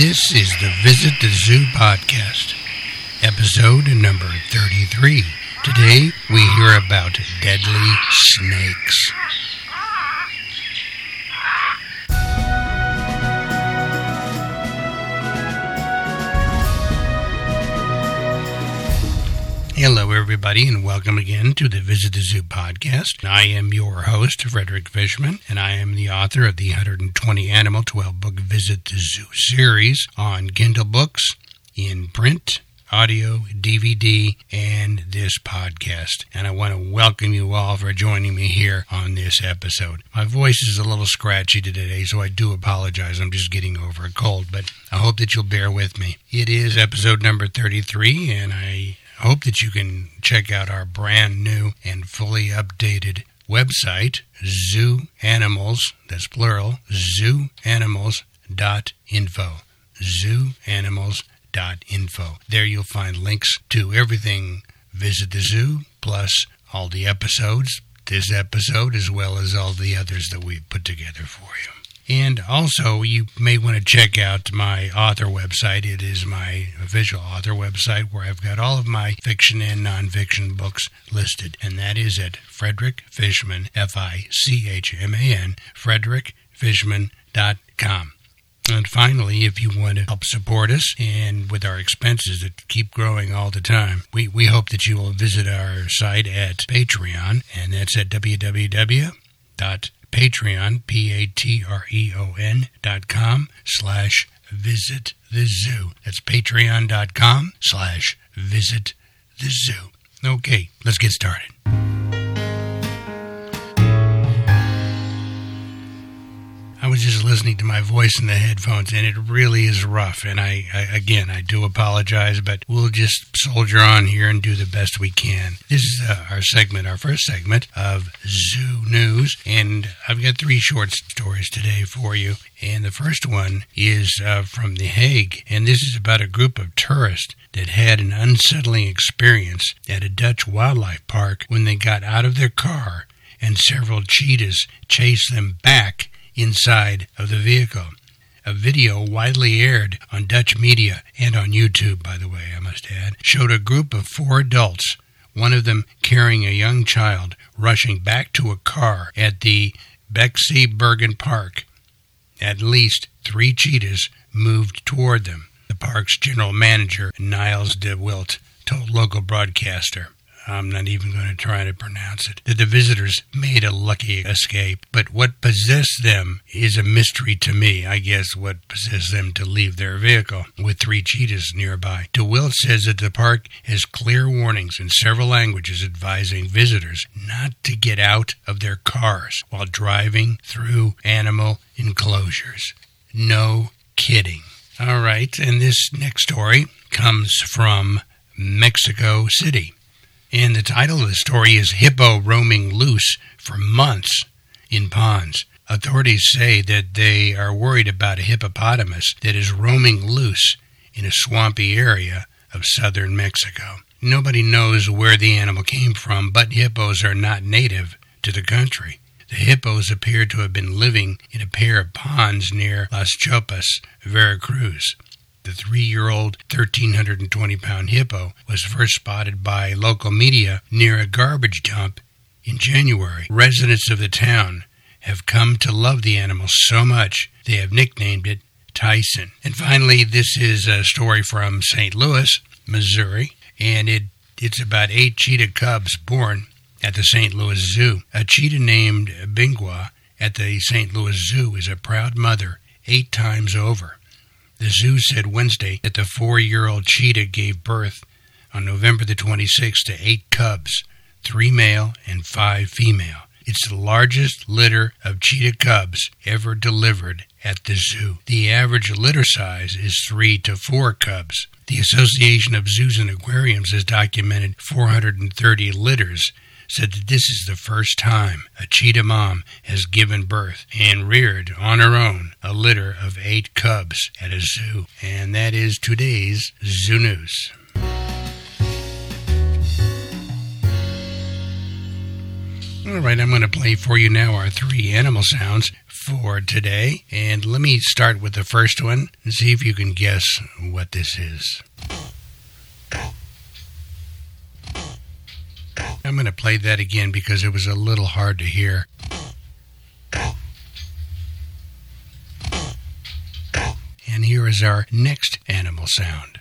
This is the Visit the Zoo podcast, episode number 33. Today we hear about deadly snakes. Hello, everybody, and welcome again to the Visit the Zoo podcast. I am your host, Frederick Fichman, and I am the author of the 120 Animal 12 book Visit the Zoo series on Kindle books, in print, audio, DVD, and this podcast. And I want to welcome you all for joining me here on this episode. My voice is a little scratchy today, so I do apologize. I'm just getting over a cold, but I hope that you'll bear with me. It is episode number 33, and I hope that you can check out our brand new and fully updated website, Zoo Animals, that's plural, zooanimals.info. Zooanimals.info. There you'll find links to everything Visit the Zoo, plus all the episodes, this episode, as well as all the others that we've put together for you. And also, you may want to check out my author website. It is my official author website where I've got all of my fiction and nonfiction books listed. And that is at Frederick Fichman, F I C H M A N, frederickfichman.com. And finally, if you want to help support us and with our expenses that keep growing all the time, we, we hope that you will visit our site at Patreon, and that's at www Patreon, P-A-T-R-E-O-N dot com slash visit the zoo. That's patreon dot com slash visit the zoo. Okay, let's get started. Was just listening to my voice in the headphones, and it really is rough. And I, I, again, I do apologize, but we'll just soldier on here and do the best we can. This is uh, our segment, our first segment of Zoo News, and I've got three short stories today for you. And the first one is uh, from The Hague, and this is about a group of tourists that had an unsettling experience at a Dutch wildlife park when they got out of their car and several cheetahs chased them back inside of the vehicle. A video widely aired on Dutch media and on YouTube, by the way, I must add, showed a group of four adults, one of them carrying a young child, rushing back to a car at the Beekse Bergen Park. At least three cheetahs moved toward them, the park's general manager, Niels de Wilt, told local broadcaster. I'm not even going to try to pronounce it, that the visitors made a lucky escape. But what possessed them is a mystery to me. I guess what possessed them to leave their vehicle with three cheetahs nearby. DeWilt says that the park has clear warnings in several languages advising visitors not to get out of their cars while driving through animal enclosures. No kidding. All right, and this next story comes from Mexico City. And the title of the story is Hippo Roaming Loose for Months in Ponds. Authorities say that they are worried about a hippopotamus that is roaming loose in a swampy area of southern Mexico. Nobody knows where the animal came from, but hippos are not native to the country. The hippos appear to have been living in a pair of ponds near Las Chopas, Veracruz. The three year old, 1,320 pound hippo was first spotted by local media near a garbage dump in January. Residents of the town have come to love the animal so much they have nicknamed it Tyson. And finally, this is a story from St. Louis, Missouri, and it, it's about eight cheetah cubs born at the St. Louis Zoo. A cheetah named Bingwa at the St. Louis Zoo is a proud mother eight times over. The zoo said Wednesday that the four year old cheetah gave birth on November the 26th to eight cubs, three male and five female. It's the largest litter of cheetah cubs ever delivered at the zoo. The average litter size is three to four cubs. The Association of Zoos and Aquariums has documented 430 litters said that this is the first time a cheetah mom has given birth and reared on her own a litter of eight cubs at a zoo. And that is today's Zoo News. All right, I'm going to play for you now our three animal sounds for today. And let me start with the first one and see if you can guess what this is. I'm going to play that again because it was a little hard to hear. And here is our next animal sound.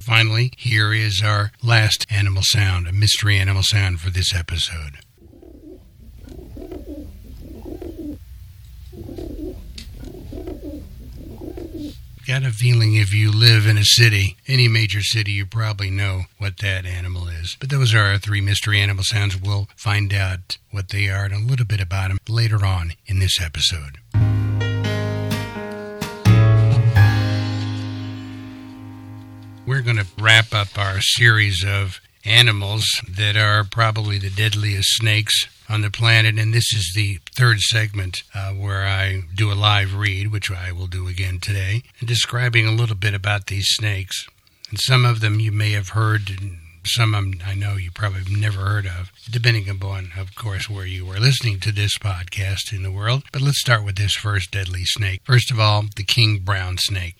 Finally, here is our last animal sound, a mystery animal sound for this episode. Got a feeling if you live in a city, any major city, you probably know what that animal is. But those are our three mystery animal sounds. We'll find out what they are and a little bit about them later on in this episode. We're going to wrap up our series of animals that are probably the deadliest snakes on the planet. And this is the third segment uh, where I do a live read, which I will do again today, and describing a little bit about these snakes. And some of them you may have heard, some them I know you probably never heard of, depending upon, of course, where you are listening to this podcast in the world. But let's start with this first deadly snake. First of all, the king brown snake.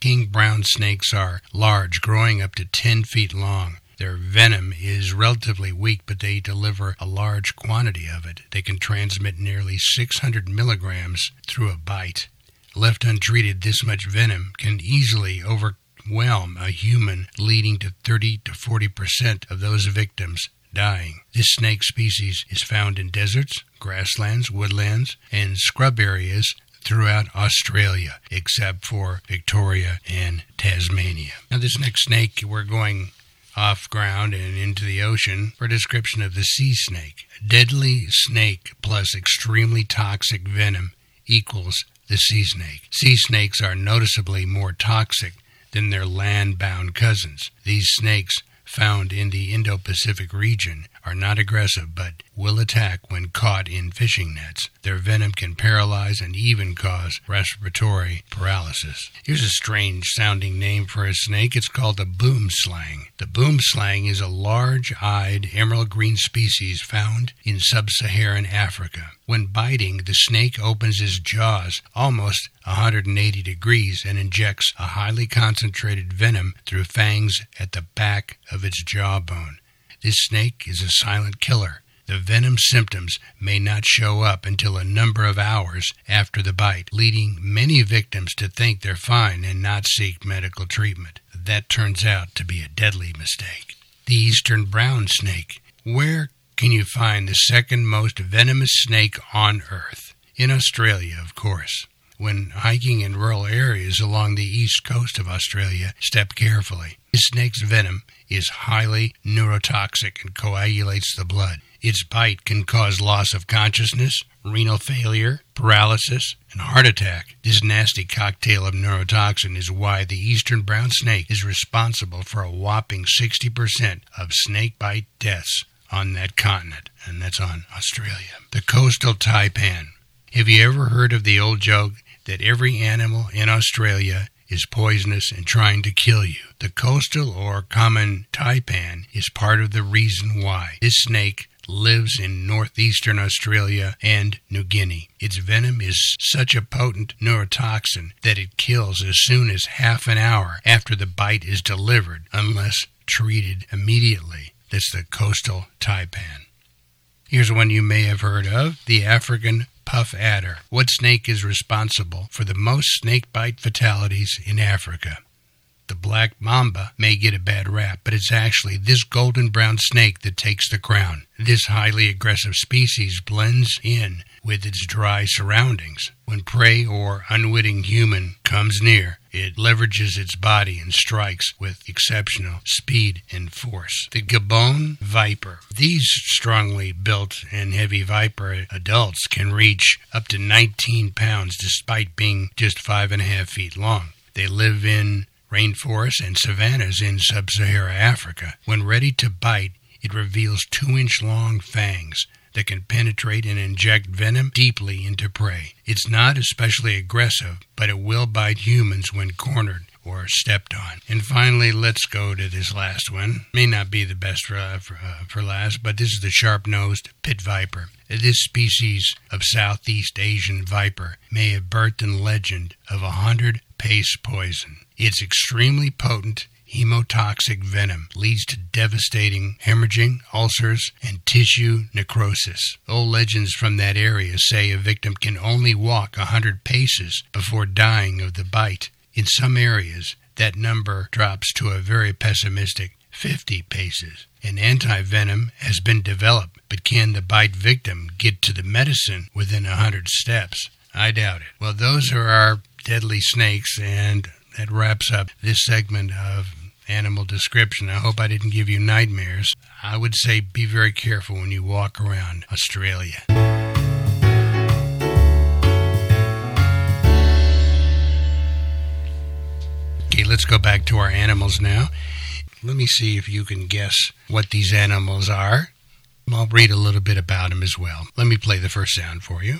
King brown snakes are large, growing up to 10 feet long. Their venom is relatively weak, but they deliver a large quantity of it. They can transmit nearly 600 milligrams through a bite. Left untreated, this much venom can easily overwhelm a human, leading to 30 to 40 percent of those victims dying. This snake species is found in deserts, grasslands, woodlands, and scrub areas throughout Australia, except for Victoria and Tasmania. Now, this next snake, we're going off ground and into the ocean for a description of the sea snake. Deadly snake plus extremely toxic venom equals the sea snake. Sea snakes are noticeably more toxic than their land bound cousins. These snakes found in the Indo Pacific region are not aggressive but will attack when caught in fishing nets. Their venom can paralyze and even cause respiratory paralysis. Here's a strange sounding name for a snake. It's called a boomslang. The boomslang is a large eyed emerald green species found in sub Saharan Africa. When biting, the snake opens its jaws almost 180 degrees and injects a highly concentrated venom through fangs at the back of its jawbone. This snake is a silent killer. The venom symptoms may not show up until a number of hours after the bite, leading many victims to think they're fine and not seek medical treatment. That turns out to be a deadly mistake. The eastern brown snake. Where can you find the second most venomous snake on Earth? In Australia, of course. When hiking in rural areas along the east coast of Australia, step carefully. Snake's venom is highly neurotoxic and coagulates the blood. Its bite can cause loss of consciousness, renal failure, paralysis, and heart attack. This nasty cocktail of neurotoxin is why the eastern brown snake is responsible for a whopping 60% of snake bite deaths on that continent, and that's on Australia. The coastal taipan. Have you ever heard of the old joke that every animal in Australia is poisonous and trying to kill you. The coastal or common taipan is part of the reason why. This snake lives in northeastern Australia and New Guinea. Its venom is such a potent neurotoxin that it kills as soon as half an hour after the bite is delivered unless treated immediately. That's the coastal taipan. Here's one you may have heard of the African puff adder. What snake is responsible for the most snake bite fatalities in Africa? The black mamba may get a bad rap, but it's actually this golden brown snake that takes the crown. This highly aggressive species blends in with its dry surroundings. When prey or unwitting human comes near, it leverages its body and strikes with exceptional speed and force. The Gabon viper. These strongly built and heavy viper adults can reach up to 19 pounds despite being just five and a half feet long. They live in rainforests and savannas in sub Saharan Africa. When ready to bite, it reveals two inch long fangs that can penetrate and inject venom deeply into prey. It's not especially aggressive, but it will bite humans when cornered or stepped on. And finally, let's go to this last one. May not be the best for, uh, for, uh, for last, but this is the sharp nosed pit viper. This species of Southeast Asian viper may have birthed in legend of a hundred pace poison. It's extremely potent hemotoxic venom leads to devastating hemorrhaging, ulcers, and tissue necrosis. Old legends from that area say a victim can only walk a hundred paces before dying of the bite. In some areas, that number drops to a very pessimistic 50 paces. An anti-venom has been developed, but can the bite victim get to the medicine within a hundred steps? I doubt it. Well, those are our deadly snakes, and that wraps up this segment of animal description. I hope I didn't give you nightmares. I would say be very careful when you walk around Australia. Okay, let's go back to our animals now. Let me see if you can guess what these animals are. I'll read a little bit about them as well. Let me play the first sound for you.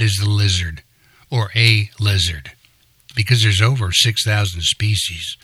That is the lizard, or a lizard, because there's over 6,000 species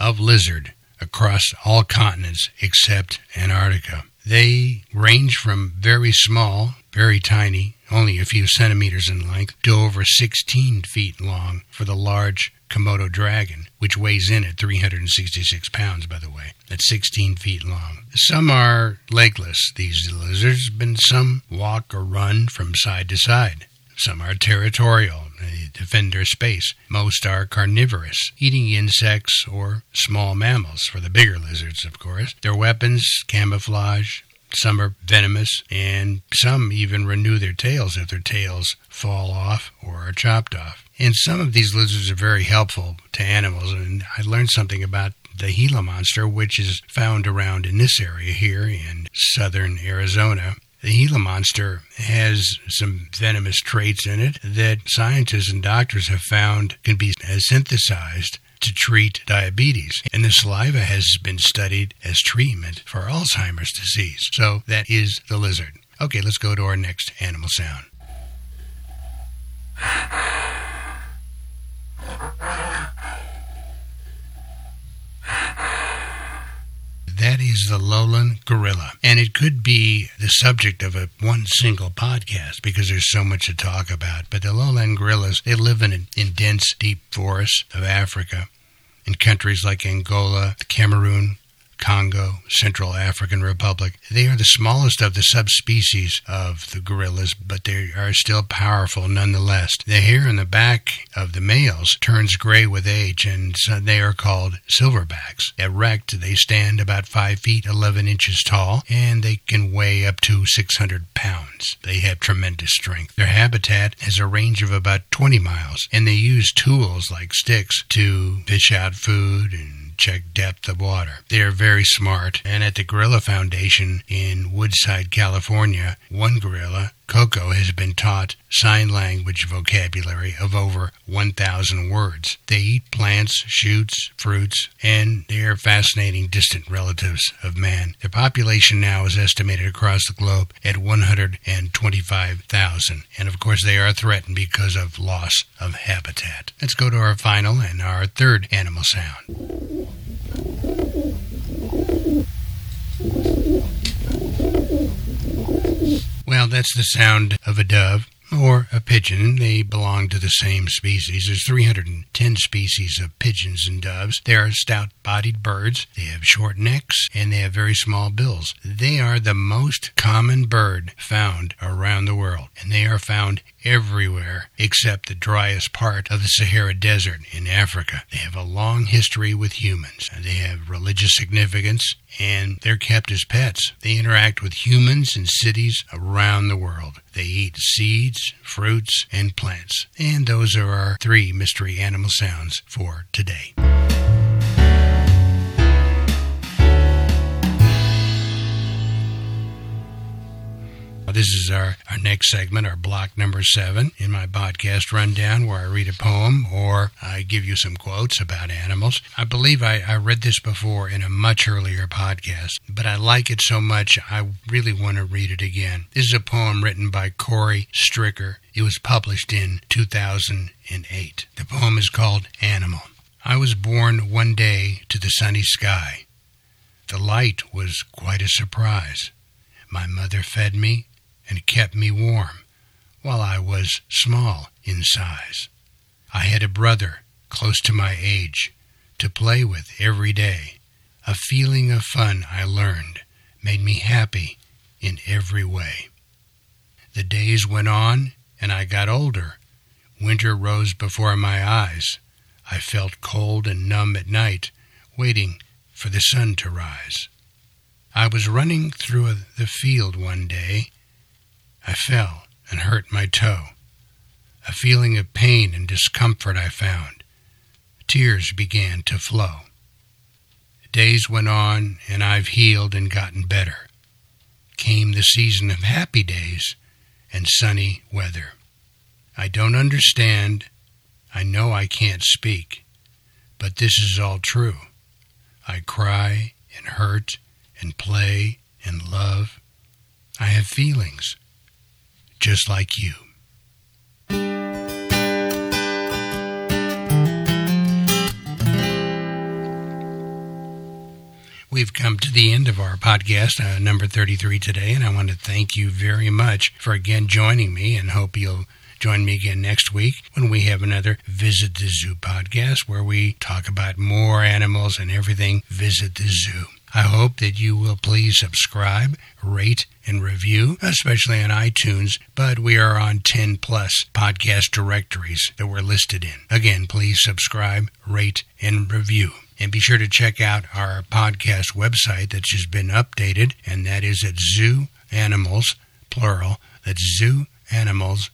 of lizard across all continents except Antarctica. They range from very small, very tiny, only a few centimeters in length, to over 16 feet long for the large Komodo dragon, which weighs in at 366 pounds, by the way. That's 16 feet long. Some are legless, these lizards, but some walk or run from side to side. Some are territorial, they defend their space. Most are carnivorous, eating insects or small mammals, for the bigger lizards, of course. Their weapons, camouflage, some are venomous, and some even renew their tails if their tails fall off or are chopped off. And some of these lizards are very helpful to animals, and I learned something about the Gila monster, which is found around in this area here in southern Arizona. The Gila monster has some venomous traits in it that scientists and doctors have found can be synthesized to treat diabetes. And the saliva has been studied as treatment for Alzheimer's disease. So that is the lizard. Okay, let's go to our next animal sound. That is the lowland gorilla. And it could be the subject of a one single podcast because there's so much to talk about. But the lowland gorillas, they live in, in dense, deep forests of Africa in countries like Angola, Cameroon, Congo, Central African Republic. They are the smallest of the subspecies of the gorillas, but they are still powerful nonetheless. The hair on the back of the males turns gray with age, and they are called silverbacks. Erect, they stand about 5 feet 11 inches tall, and they can weigh up to 600 pounds. They have tremendous strength. Their habitat has a range of about 20 miles, and they use tools like sticks to fish out food and check depth of water. They are very smart, and at the Gorilla Foundation in Woodside, California, one gorilla, Coco, has been taught sign language vocabulary of over 1,000 words. They eat plants, shoots, fruits, and they are fascinating distant relatives of man. Their population now is estimated across the globe at 125,000, and of course they are threatened because of loss of habitat. Let's go to our final and our third animal sound. Well, that's the sound of a dove or a pigeon. They belong to the same species. There's 310 species of pigeons and doves. They are stout bodied birds. They have short necks and they have very small bills. They are the most common bird found around the world, and they are found everywhere except the driest part of the Sahara Desert in Africa. They have a long history with humans. They have religious significance and they're kept as pets. They interact with humans in cities around the world. They eat seeds, fruits, and plants. And those are our three mystery animal sounds for today. This is our, our next segment, our block number seven in my podcast rundown, where I read a poem or I give you some quotes about animals. I believe I, I read this before in a much earlier podcast, but I like it so much I really want to read it again. This is a poem written by Corey Stricker. It was published in 2008. The poem is called Animal. I was born one day to the sunny sky. The light was quite a surprise. My mother fed me and kept me warm while I was small in size. I had a brother close to my age to play with every day. A feeling of fun I learned made me happy in every way. The days went on and I got older. Winter rose before my eyes. I felt cold and numb at night, waiting for the sun to rise. I was running through the field one day. I fell and hurt my toe. A feeling of pain and discomfort I found. Tears began to flow. Days went on, and I've healed and gotten better. Came the season of happy days and sunny weather. I don't understand. I know I can't speak. But this is all true. I cry and hurt and play and love. I have feelings, just like you. We've come to the end of our podcast, uh, number 33 today, and I want to thank you very much for again joining me and hope you'll join me again next week when we have another Visit the Zoo podcast where we talk about more animals and everything Visit the Zoo. I hope that you will please subscribe, rate, and review, especially on iTunes, but we are on 10 plus podcast directories that we're listed in. Again, please subscribe, rate, and review. And be sure to check out our podcast website that's just been updated, and that is at Zoo Animals, plural, that's zooanimals.info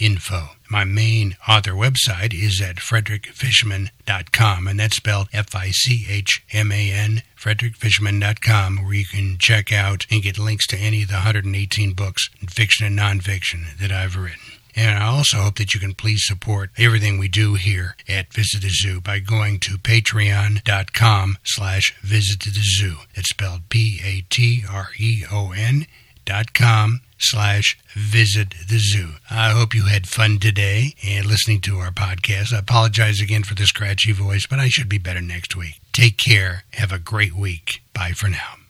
info. My main author website is at frederickfichman.com, and that's spelled F I C H M A N, frederickfichman.com, where you can check out and get links to any of the 118 books, in fiction and nonfiction, that I've written. And I also hope that you can please support everything we do here at Visit the Zoo by going to patreon.com slash visit the zoo. It's spelled P-A-T-R-E-O-N com slash visit the zoo. I hope you had fun today and listening to our podcast. I apologize again for the scratchy voice, but I should be better next week. Take care. Have a great week. Bye for now.